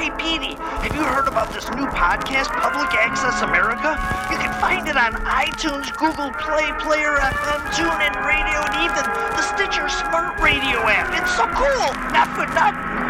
Hey, Petey, have you heard about this new podcast, Public Access America? You can find it on iTunes, Google Play, Player FM, TuneIn Radio, and even the Stitcher Smart Radio app. It's so cool! Not for nothing.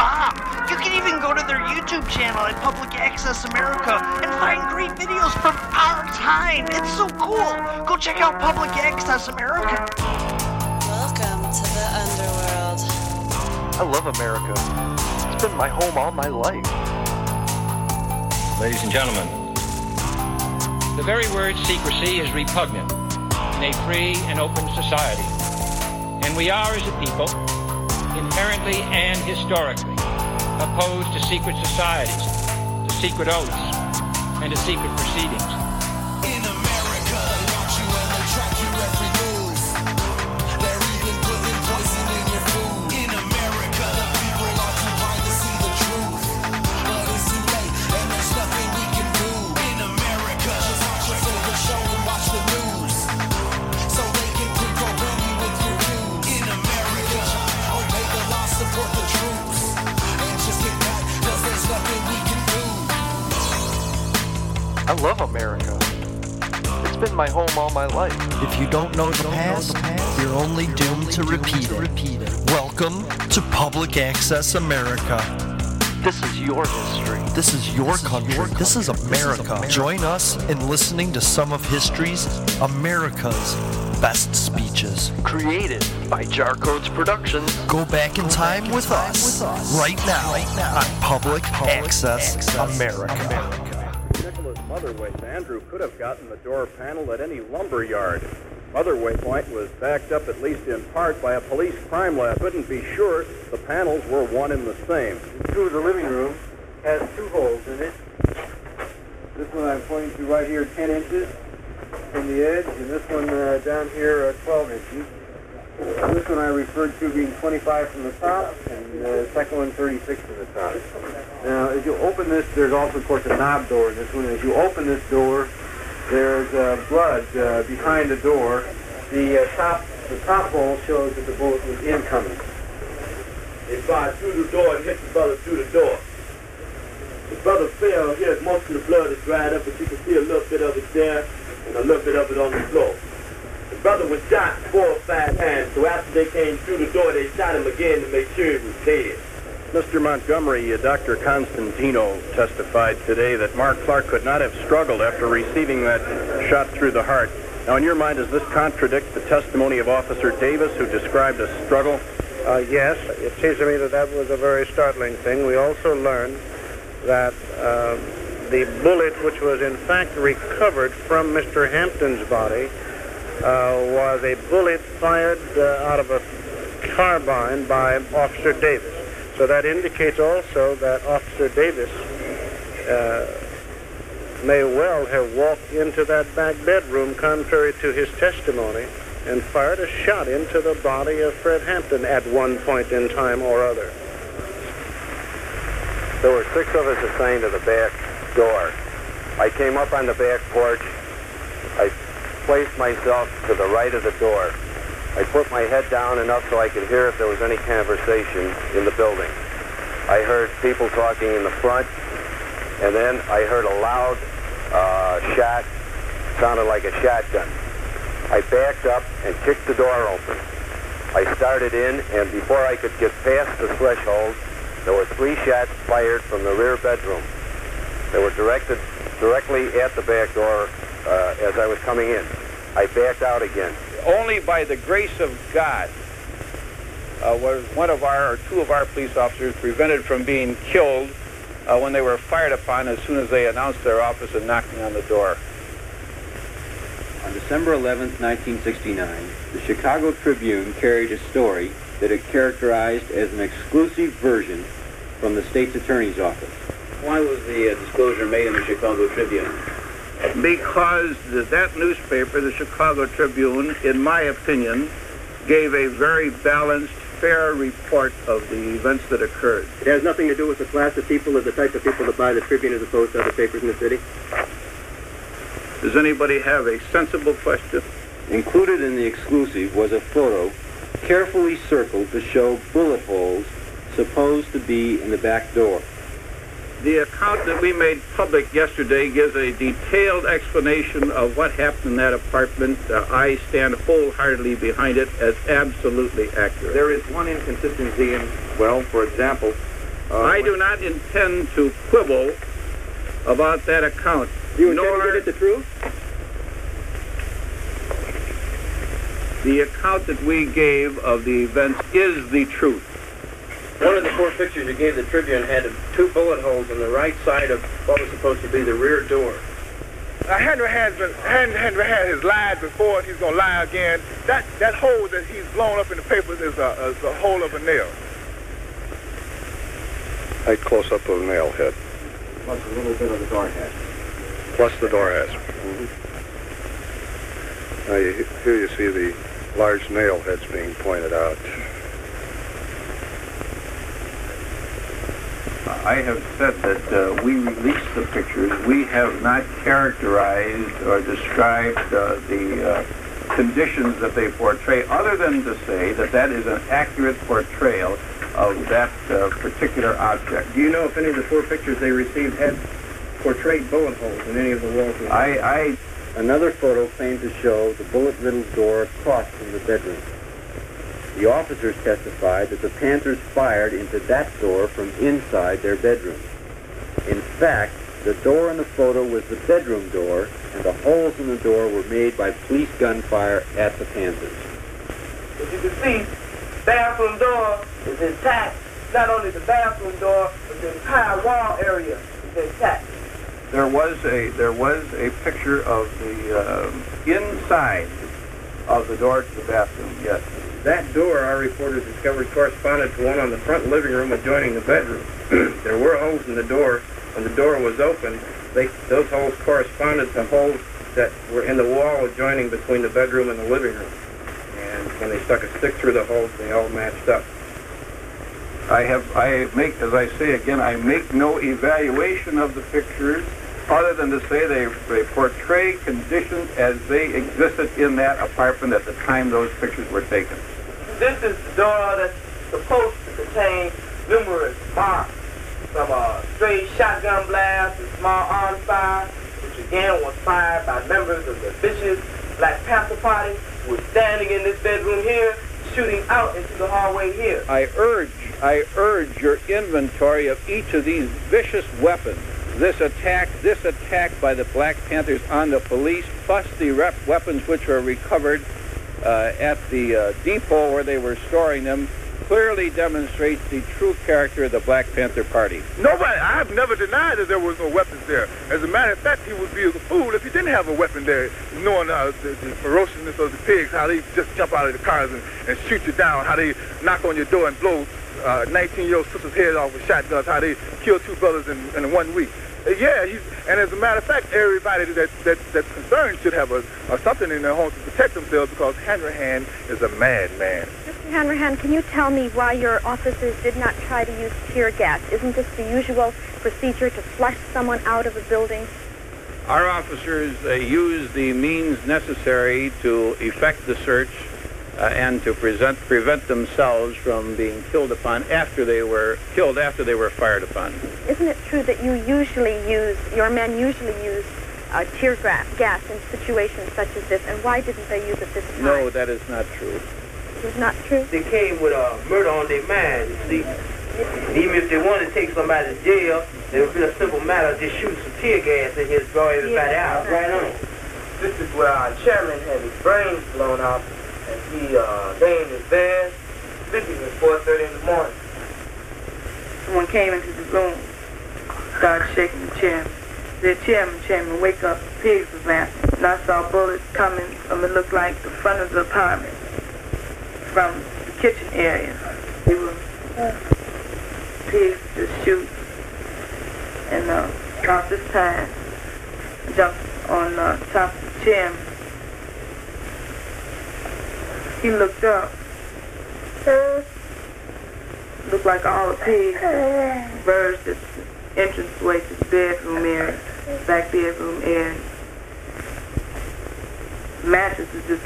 bomb. You can even go to their YouTube channel at Public Access America and find great videos from our time. It's so cool. Go check out Public Access America. Welcome to the underworld. I love America. It's been my home all my life. Ladies and gentlemen, the very word secrecy is repugnant in a free and open society. And we are, as a people, inherently and historically opposed to secret societies, to secret oaths, and to secret proceedings. I love America. It's been my home all my life. If you don't know the past, you're only doomed to repeat it. Welcome to Public Access America. This is your history. This is your country. This is America. Join us in listening to some of history's America's best speeches. Created by Jarcodes Productions. Go back in time with us right now on Public Access America. Nicholas Motherway's Andrew could have gotten the door panel at any lumber yard. Motherway Point was backed up at least in part by a police crime lab. Couldn't be sure the panels were one and the same. Two of the living room has two holes in it. This one I'm pointing to right here, 10 inches from the edge, and this one uh, down here, uh, 12 inches. This one I referred to being 25 from the top, and the second one 36 from the top. Now, as you open this, there's also, of course, a knob door in this one. As you open this door, there's uh, blood uh, behind the door. The uh, top, the top hole shows that the bullet was incoming. They fired through the door and hit the brother through the door. The brother fell here. Most of the blood is dried up, but you can see a little bit of it there and a little bit of it on the floor. The brother was shot four or five times, so after they came through the door, they shot him again to make sure he was dead. Mr. Montgomery, uh, Dr. Constantino testified today that Mark Clark could not have struggled after receiving that shot through the heart. Now, in your mind, does this contradict the testimony of Officer Davis, who described a struggle? Uh, yes, it seems to me that that was a very startling thing. We also learned that uh, the bullet, which was in fact recovered from Mr. Hampton's body, was a bullet fired uh, out of a carbine by Officer Davis. So that indicates also that Officer Davis uh, may well have walked into that back bedroom, contrary to his testimony, and fired a shot into the body of Fred Hampton at one point in time or other. There were six of us assigned to the back door. I came up on the back porch. Placed myself to the right of the door. I put my head down enough so I could hear if there was any conversation in the building. I heard people talking in the front, and then I heard a loud uh, shot, sounded like a shotgun. I backed up and kicked the door open. I started in, and before I could get past the threshold, there were three shots fired from the rear bedroom. They were directed directly at the back door uh, as I was coming in. I backed out again. Only by the grace of God uh, was one of our or two of our police officers prevented from being killed uh, when they were fired upon as soon as they announced their office and knocking on the door. On December 11, 1969, the Chicago Tribune carried a story that it characterized as an exclusive version from the state's attorney's office. Why was the uh, disclosure made in the Chicago Tribune? Because that newspaper, the Chicago Tribune, in my opinion, gave a very balanced, fair report of the events that occurred. It has nothing to do with the class of people or the type of people that buy the Tribune as opposed to other papers in the city. Does anybody have a sensible question? Included in the exclusive was a photo carefully circled to show bullet holes supposed to be in the back door. The account that we made public yesterday gives a detailed explanation of what happened in that apartment. Uh, I stand wholeheartedly behind it as absolutely accurate. There is one inconsistency in, well, for example, uh, I do not intend to quibble about that account. Do You intend nor to get it the truth? the account that we gave of the events is the truth. One of the four pictures you gave the Tribune had two bullet holes in the right side of what was supposed to be the rear door. Uh, Henry has been Henry, Henry had his lied before and he's gonna lie again. That that hole that he's blown up in the papers is a, is a hole of a nail. A close-up of a nail head, Plus a little bit of the door hatch. plus the door hatch. Now, you, here you see the large nail heads being pointed out. I have said that uh, we released the pictures. We have not characterized or described uh, the uh, conditions that they portray, other than to say that that is an accurate portrayal of that uh, particular object. Do you know if any of the four pictures they received had portrayed bullet holes in any of the walls? I, I Another photo claimed to show the bullet-riddled door across from the bedroom. The officers testified that the Panthers fired into that door from inside their bedroom. In fact, the door in the photo was the bedroom door, and the holes in the door were made by police gunfire at the Panthers. As you can see, bathroom door is intact. Not only the bathroom door, but the entire wall area is intact. there was a there was a picture of the um inside of the door to the bathroom. Yes. That door, our reporters discovered, corresponded to one on the front living room adjoining the bedroom. there were holes in the door. When the door was open, they, those holes corresponded to holes that were in the wall adjoining between the bedroom and the living room. And when they stuck a stick through the holes, they all matched up. I have I make as I say again I make no evaluation of the pictures other than to say they, they portray conditions as they existed in that apartment at the time those pictures were taken. This is the door that's supposed to contain numerous marks from a stray shotgun blast and small arms fire, which again was fired by members of the vicious Black Panther Party who were standing in this bedroom here, shooting out into the hallway here. I urge I urge your inventory of each of these vicious weapons. This attack, this attack by the Black Panthers on the police, plus the weapons which were recovered uh, at the uh, depot where they were storing them, clearly demonstrates the true character of the Black Panther Party. Nobody, I have never denied that there was no weapons there. As a matter of fact, he would be a fool if he didn't have a weapon there, knowing uh, the, the ferociousness of the pigs, how they just jump out of the cars and, and shoot you down, how they knock on your door and blow 19-year-old sister's head off with shotguns, how they kill two brothers in, in one week. Yeah, he's, and as a matter of fact, everybody that, that that's concerned should have a, a something in their home to protect themselves because Hanrahan is a madman. Mr. Hanrahan, can you tell me why your officers did not try to use tear gas? Isn't this the usual procedure to flush someone out of a building? Our officers uh, used the means necessary to effect the search and to present, prevent themselves from being killed upon after they were killed after they were fired upon. Isn't it true that you usually use, your men usually use uh, tear gra- gas in situations such as this, and why didn't they use it this time? No, that is not true. It's not true? They came with a murder on their mind, you see. And even if they wanted to take somebody to jail, it would be a simple matter of just shooting some tear gas in here to draw everybody out right on. This is where our chairman had his brains blown out, and he uh, in his bed, sleeping at 4.30 in the morning. Someone came into the room, started shaking the chairman. Said, chairman, chairman, wake up, the pigs was laughing. And I saw bullets coming from, it looked like the front of the apartment, from the kitchen area. They were pigs just shoot. And uh, about this time, I jumped on uh, top of the chair. He looked up. Looked like all the pigs converged at the entranceway to the bedroom area, back bedroom area. Mattress is just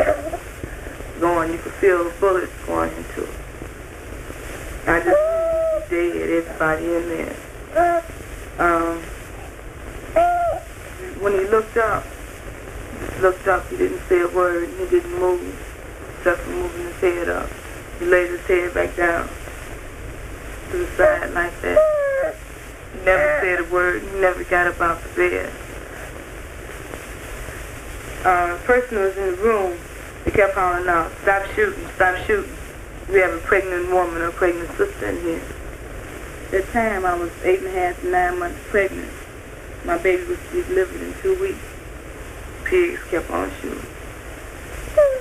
going. You could feel bullets going into it. I just dead, everybody in there. Um, when he looked up, looked up. He didn't say a word. He didn't move, except for moving his head up. He laid his head back down to the side like that. Never said a word. Never got up off the bed. Uh, the person was in the room, he kept calling out, stop shooting, stop shooting. We have a pregnant woman or pregnant sister in here. At that time, I was eight and a half to nine months pregnant. My baby was delivered in two weeks. Pigs kept on shooting.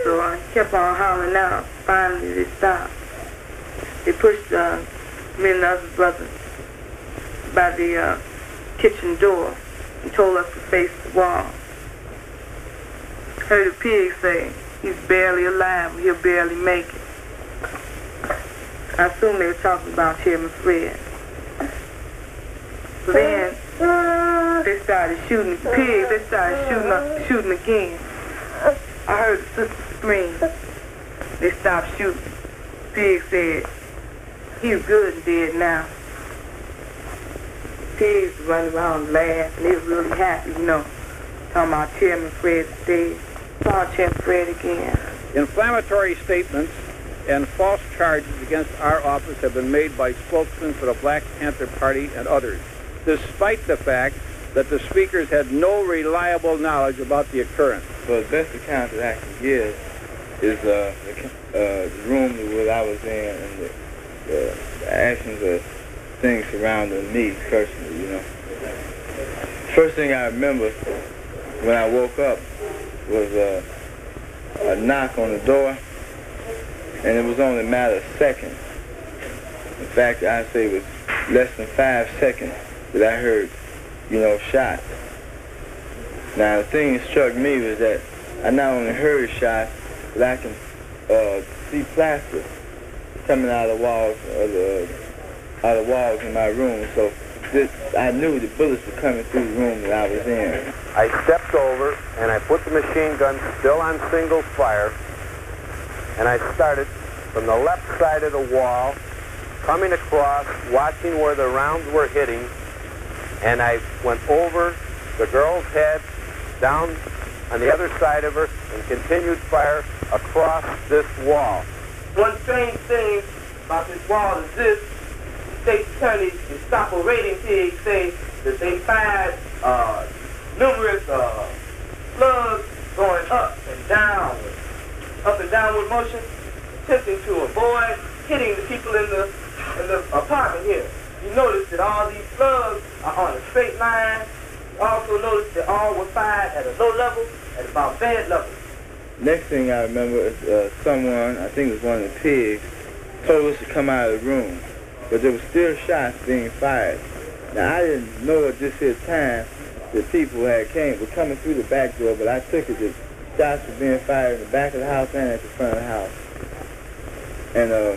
So I kept on hollering out. Finally, they stopped. They pushed uh, me and the other brother by the uh, kitchen door and told us to face the wall. Heard a pig say, he's barely alive, he'll barely make it. I assume they were talking about Chairman Fred. Then they started shooting the pigs, they started shooting up, shooting again. I heard the sister scream. They stopped shooting. Pig said, he's good and dead now. Pigs running around laughing. They were really happy, you know. Talking about Chairman Fred is dead. Saw Chairman Fred again. Inflammatory statements and false charges against our office have been made by spokesmen for the Black Panther Party and others, despite the fact that the speakers had no reliable knowledge about the occurrence. So the best account that I can give is uh, the, uh, room that I was in and the, the, the actions of things surrounding me personally, you know. First thing I remember when I woke up was uh, a knock on the door, and it was only a matter of seconds. In fact, I'd say it was less than five seconds that I heard, you know, shots. Now, the thing that struck me was that I not only heard shots, but I can uh, see plaster coming out of the walls of the out of the walls in my room. So this, I knew the bullets were coming through the room that I was in. I stepped over and I put the machine gun still on single fire and I started from the left side of the wall, coming across, watching where the rounds were hitting, and I went over the girl's head, down on the other side of her, and continued fire across this wall. One strange thing about this wall is this. State attorneys, Gestapo rating pigs say that they fired uh, numerous uh, slugs going up and down, up and downward motion, attempting to avoid hitting the people in the in the apartment here. You notice that all these slugs are on a straight line. You also notice that all were fired at a low level, at about bed level. Next thing I remember is uh, someone, I think it was one of the pigs, told us to come out of the room. But there was still shots being fired. Now, I didn't know at this here time that people had came, were coming through the back door, but I took it that shots were being fired in the back of the house and at the front of the house. And, uh,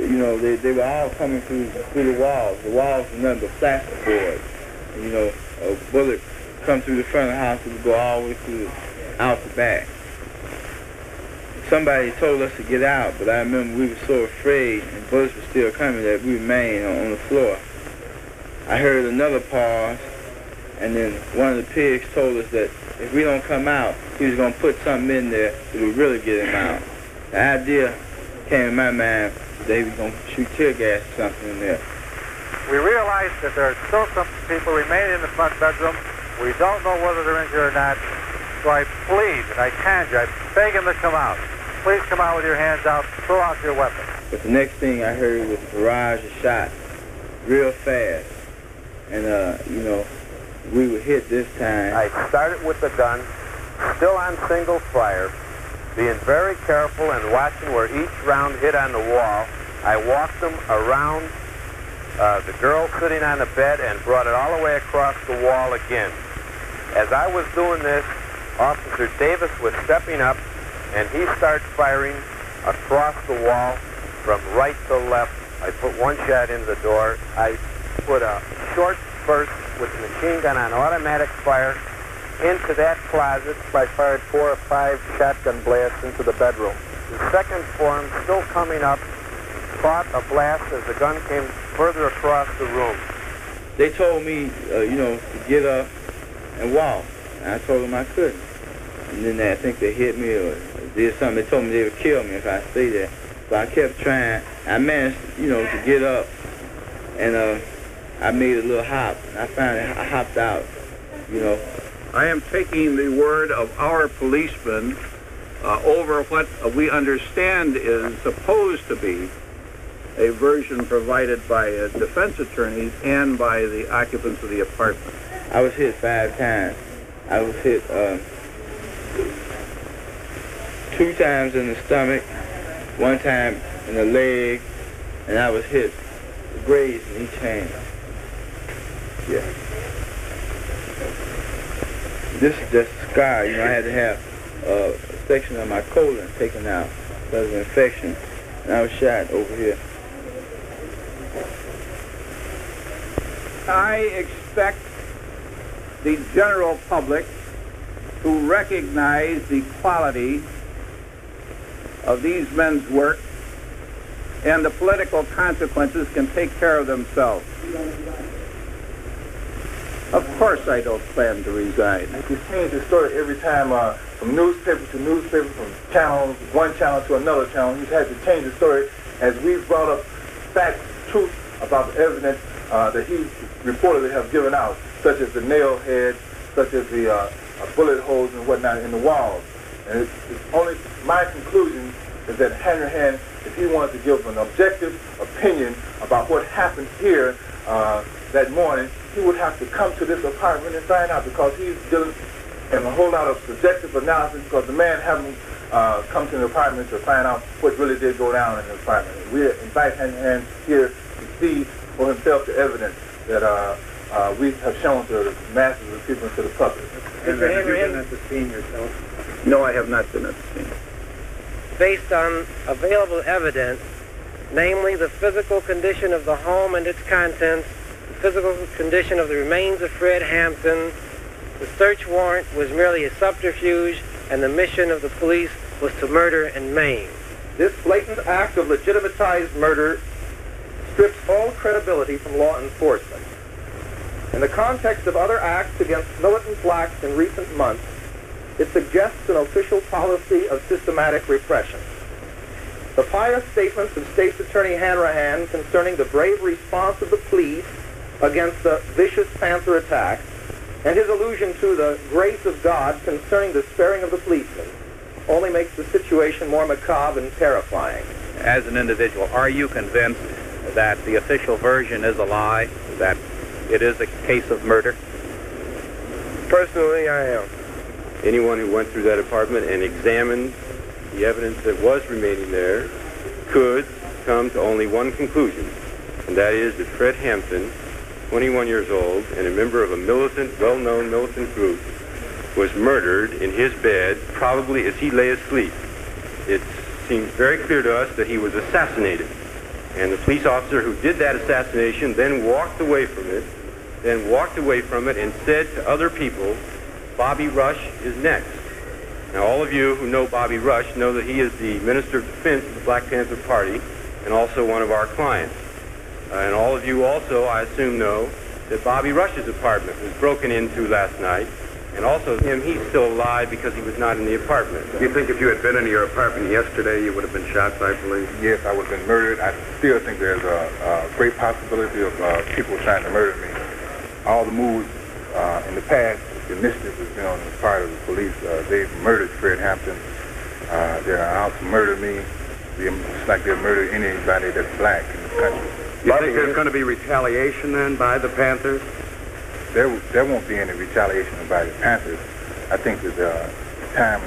you know, they, they were all coming through through the walls. The walls were nothing but plasterboard. You know, a bullet come through the front of the house, it would go all the way through the, out the back. Somebody told us to get out, but I remember we were so afraid and bullets were still coming that we remained on, the floor. I heard another pause, and then one of the pigs told us that if we don't come out, he was going to put something in there that would really get him out. The idea came in my mind that he was going to shoot tear gas or something in there. We realize that there are still some people remaining in the front bedroom. We don't know whether they're injured or not. So I plead and I conjure, I beg them to come out. Please come out with your hands out. Throw out your weapon. But the next thing I heard was a barrage of shots, real fast. And, uh, you know, we were hit this time. I started with the gun, still on single fire, being very careful and watching where each round hit on the wall. I walked them around uh, the girl sitting on the bed and brought it all the way across the wall again. As I was doing this, Officer Davis was stepping up, and he starts firing across the wall from right to left. I put one shot into the door. I put a short burst with the machine gun on automatic fire into that closet. I fired four or five shotgun blasts into the bedroom. The second form, still coming up, caught a blast as the gun came further across the room. They told me, uh, you know, to get up and walk. And I told them I couldn't. And then I think they hit me or did something. They told me they would kill me if I stayed there. But I kept trying. I managed, you know, to get up. And uh, I made a little hop. I finally I hopped out, you know. I am taking the word of our policeman uh, over what we understand is supposed to be a version provided by uh, defense attorneys and by the occupants of the apartment. I was hit five times. I was hit uh, two times in the stomach, one time in the leg, and I was hit grazed in each hand. Yeah. This is just a scar. You know, I had to have uh, a section of my colon taken out because of an infection, and I was shot over here. I expect the general public to recognize the quality of these men's work and the political consequences can take care of themselves. Of course I don't plan to resign. You change the story every time uh, from newspaper to newspaper, from channel, one channel to another channel. You've had to change the story as we've brought up facts, truth about the evidence uh, that he reportedly have given out, such as the nail head, such as the uh, bullet holes and whatnot in the walls. And it's, it's only my conclusion is that Hanrahan, if he wanted to give an objective opinion about what happened here uh, that morning, he would have to come to this apartment and find out because he's dealing in a whole lot of subjective analysis because the man haven't uh, come to the apartment to find out what really did go down in the apartment. We invite Hanrahan here to see for himself the evidence that uh, uh, we have shown to the masses of people and to the public. Mr. Henry, have you been at the scene yourself? No, I have not been at the scene. Based on available evidence, namely the physical condition of the home and its contents, the physical condition of the remains of Fred Hampton, the search warrant was merely a subterfuge, and the mission of the police was to murder and maim. This blatant act of legitimatized murder strips all credibility from law enforcement. In the context of other acts against militant blacks in recent months, it suggests an official policy of systematic repression. The pious statements of State's Attorney Hanrahan concerning the brave response of the police against the vicious Panther attack, and his allusion to the grace of God concerning the sparing of the policemen, only makes the situation more macabre and terrifying. As an individual, are you convinced that the official version is a lie, that it is a case of murder? Personally, I am. Anyone who went through that apartment and examined the evidence that was remaining there could come to only one conclusion, and that is that Fred Hampton, 21 years old and a member of a militant, well-known militant group, was murdered in his bed, probably as he lay asleep. It seems very clear to us that he was assassinated. And the police officer who did that assassination then walked away from it, then walked away from it and said to other people, Bobby Rush is next. Now, all of you who know Bobby Rush know that he is the Minister of Defense of the Black Panther Party and also one of our clients. Uh, and all of you also, I assume, know that Bobby Rush's apartment was broken into last night. And also him, he's still alive because he was not in the apartment. You think if you had been in your apartment yesterday, you would have been shot by police? Yes, I would have been murdered. I still think there's a, a great possibility of uh, people trying to murder me. All the moves uh, in the past, the initiative has been on the part of the police. Uh, they've murdered Fred Hampton. Uh, they're out to murder me. It's like they'll murder anybody that's black in this country. You think there's going to be retaliation then by the Panthers? There, there won't be any retaliation by the Panthers. I think that uh, time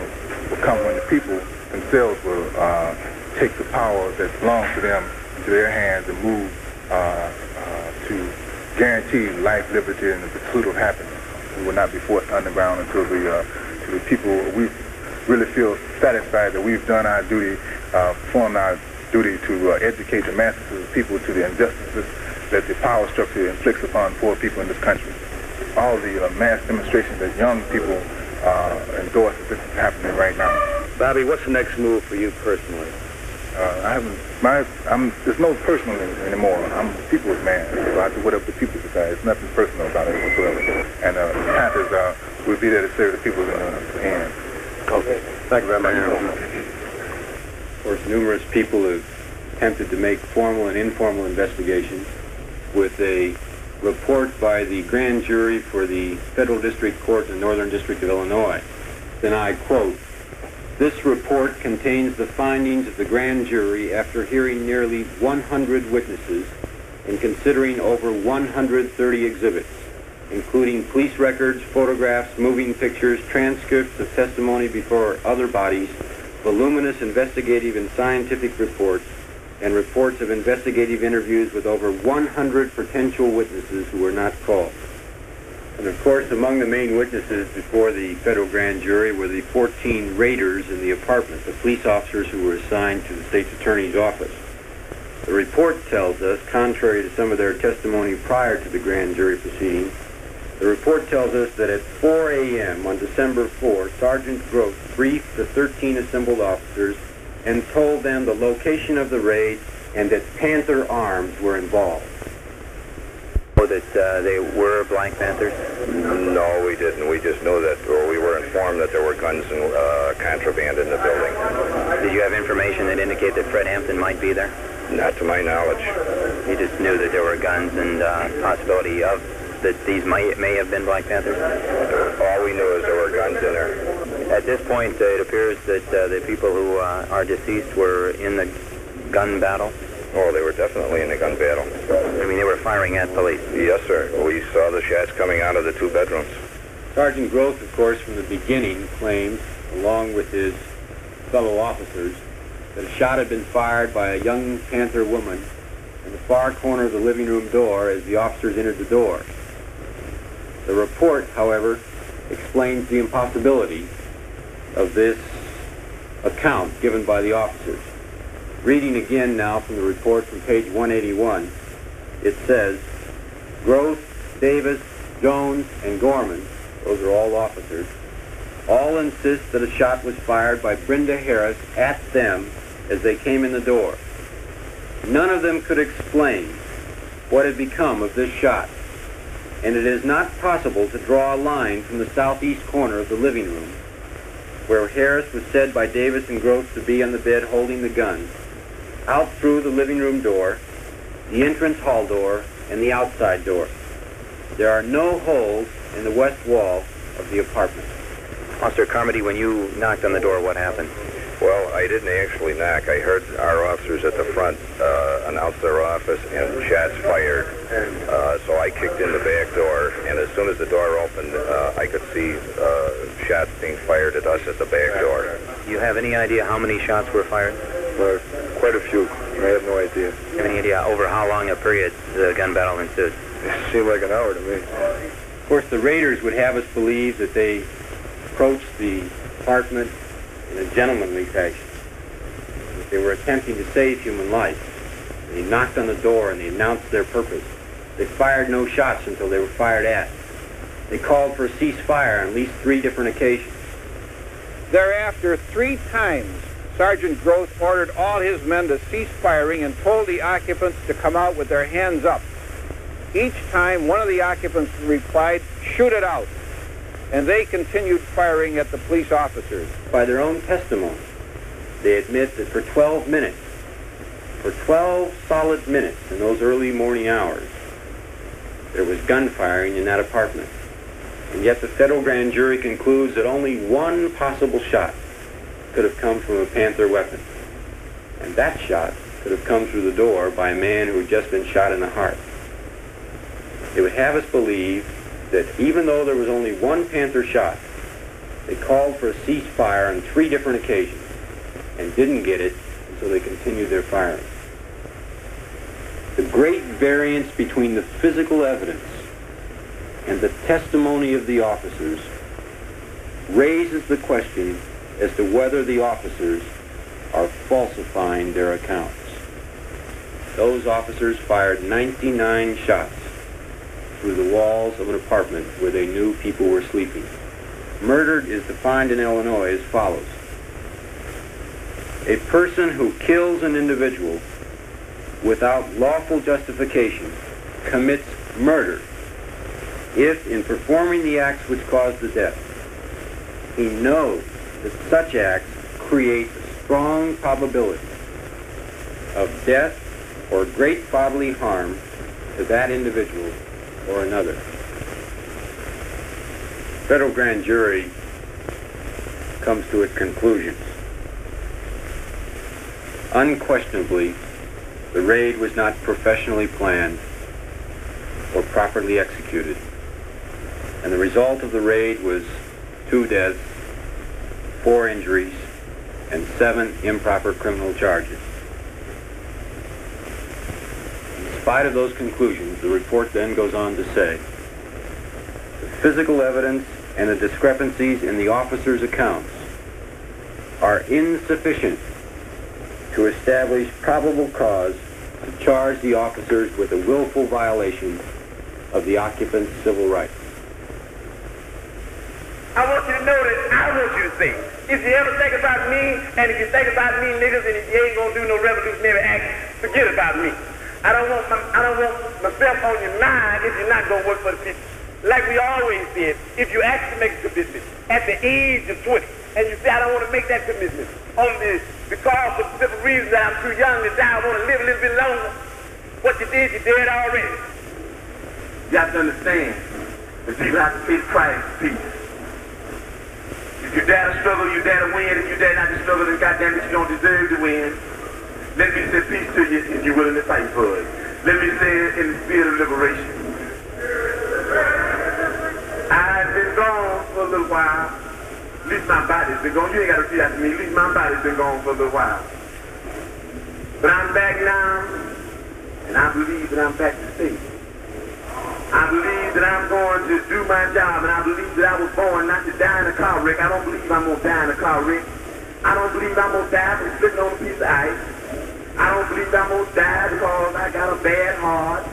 will come when the people themselves will uh, take the power that belongs to them into their hands and move uh, uh, to guarantee life, liberty, and the pursuit of happiness. we will not be forced underground until the, uh, to the people, we really feel satisfied that we've done our duty, uh, performed our duty to uh, educate the masses of the people to the injustices that the power structure inflicts upon poor people in this country. All the uh, mass demonstrations that young people uh, endorse this is happening right now. Bobby, what's the next move for you personally? Uh, I haven't, my, I'm, there's no personal anymore. I'm a people's man. So I do whatever the people decide. There's nothing personal about it whatsoever. And uh, the Panthers uh, will be there to serve the people in the end. Okay. Thank you very much. Of course, numerous people have attempted to make formal and informal investigations with a report by the grand jury for the Federal District Court in the Northern District of Illinois. Then I quote, this report contains the findings of the grand jury after hearing nearly 100 witnesses and considering over 130 exhibits, including police records, photographs, moving pictures, transcripts of testimony before other bodies, voluminous investigative and scientific reports, and reports of investigative interviews with over 100 potential witnesses who were not called. And of course, among the main witnesses before the federal grand jury were the 14 raiders in the apartment, the police officers who were assigned to the state's attorney's office. The report tells us, contrary to some of their testimony prior to the grand jury proceedings, the report tells us that at 4 a.m. on December 4, Sergeant Groth briefed the 13 assembled officers and told them the location of the raid and that Panther Arms were involved. That uh, they were Black Panthers? No, we didn't. We just knew that, or we were informed that there were guns and uh, contraband in the building. Did you have information that indicated that Fred Hampton might be there? Not to my knowledge. You just knew that there were guns and uh, possibility of that these may, may have been Black Panthers? All we knew is there were guns in there. At this point, uh, it appears that uh, the people who uh, are deceased were in the gun battle. Oh, they were definitely in a gun battle. I mean, they were firing at police. Yes, sir. We saw the shots coming out of the two bedrooms. Sergeant Groth, of course, from the beginning claimed, along with his fellow officers, that a shot had been fired by a young Panther woman in the far corner of the living room door as the officers entered the door. The report, however, explains the impossibility of this account given by the officers. Reading again now from the report from page 181, it says, Groth, Davis, Jones, and Gorman, those are all officers, all insist that a shot was fired by Brenda Harris at them as they came in the door. None of them could explain what had become of this shot, and it is not possible to draw a line from the southeast corner of the living room, where Harris was said by Davis and Groth to be on the bed holding the gun, out through the living room door, the entrance hall door, and the outside door. There are no holes in the west wall of the apartment. Officer Carmody, when you knocked on the door, what happened? Well, I didn't actually knock. I heard our officers at the front uh, announce their office and shots fired. Uh, so I kicked in the back door, and as soon as the door opened, uh, I could see uh, shots being fired at us at the back door. Do you have any idea how many shots were fired? Well, quite a few. I have no idea. Do you have any idea over how long a period the gun battle ensued? It seemed like an hour to me. Of course, the raiders would have us believe that they approached the apartment in a gentlemanly fashion. That they were attempting to save human life. They knocked on the door and they announced their purpose. They fired no shots until they were fired at. They called for a ceasefire on at least three different occasions. Thereafter, three times, Sergeant Groth ordered all his men to cease firing and told the occupants to come out with their hands up. Each time, one of the occupants replied, shoot it out. And they continued firing at the police officers. By their own testimony, they admit that for 12 minutes, for 12 solid minutes in those early morning hours, there was gunfiring in that apartment. And yet the federal grand jury concludes that only one possible shot could have come from a Panther weapon. And that shot could have come through the door by a man who had just been shot in the heart. They would have us believe that even though there was only one Panther shot, they called for a ceasefire on three different occasions and didn't get it, so they continued their firing. The great variance between the physical evidence and the testimony of the officers raises the question as to whether the officers are falsifying their accounts. Those officers fired 99 shots through the walls of an apartment where they knew people were sleeping. Murdered is defined in Illinois as follows. A person who kills an individual without lawful justification commits murder if, in performing the acts which cause the death, he knows that such acts create a strong probability of death or great bodily harm to that individual or another. Federal grand jury comes to its conclusions. Unquestionably, the raid was not professionally planned or properly executed. And the result of the raid was two deaths, four injuries, and seven improper criminal charges. In spite of those conclusions, the report then goes on to say, the physical evidence and the discrepancies in the officers' accounts are insufficient to establish probable cause to charge the officers with a willful violation of the occupant's civil rights. I want you to know that I want you to think. If you ever think about me, and if you think about me, niggas, and if you ain't gonna do no revolutionary act, forget about me. I don't want my, I don't want myself on your mind if you're not gonna work for the people. Like we always did, if you actually make a commitment at the age of 20, and you say, I don't want to make that commitment on this because of simple reasons that I'm too young to die, I want to live a little bit longer. What you did, you did already. You have to understand that people have to pay the price for peace. You dare to struggle, you dare to win. If you dare not to struggle, then goddamn it, you don't deserve to win. Let me say peace to you if you're willing to fight for it. Let me say it in the spirit of liberation. I've been gone for a little while. At least my body's been gone. You ain't got to see that to me. At least my body's been gone for a little while. But I'm back now, and I believe that I'm back to stay. I believe that I'm going to do my job, and I believe that I was born not to die in a car wreck. I don't believe I'm going to die in a car wreck. I don't believe I'm going to die from slipping on a piece of ice. I don't believe I'm going to die because I got a bad heart.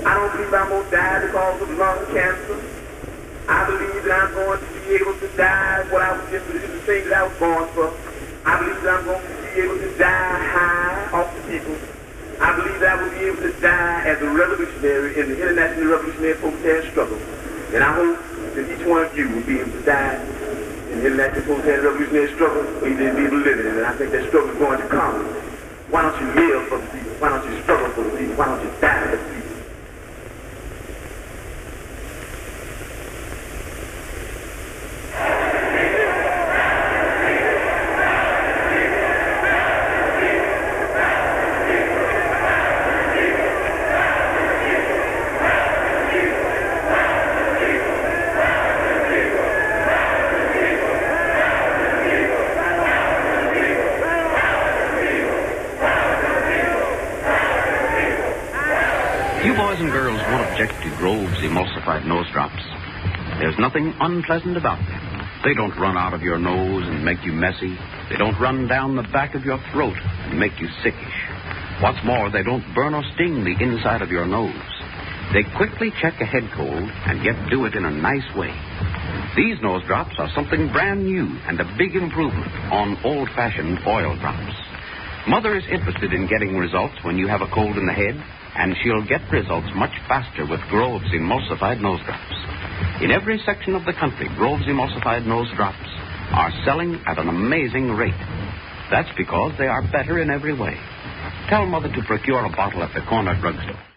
I don't believe I'm going to die because of lung cancer. I believe that I'm going to be able to die what I was just the thing that I was born for. I believe that I'm going to be able to die high off the people. I believe I will be able to die as a revolutionary in the international revolutionary protest struggle. And I hope that each one of you will be able to die in the international protest revolutionary struggle, or you didn't be able to live in it. And I think that struggle is going to come. Why don't you live for the people? Why don't you struggle for the people? Why don't you die for the people? You boys and to Grove's emulsified nose drops. There's nothing unpleasant about them. They don't run out of your nose and make you messy. They don't run down the back of your throat and make you sickish. What's more, they don't burn or sting the inside of your nose. They quickly check a head cold and yet do it in a nice way. These nose drops are something brand new and a big improvement on old fashioned oil drops. Mother is interested in getting results when you have a cold in the head, and she'll get results much faster with Grove's emulsified nose drops. In every section of the country, Grove's emulsified nose drops are selling at an amazing rate. That's because they are better in every way. Tell Mother to procure a bottle at the corner drugstore.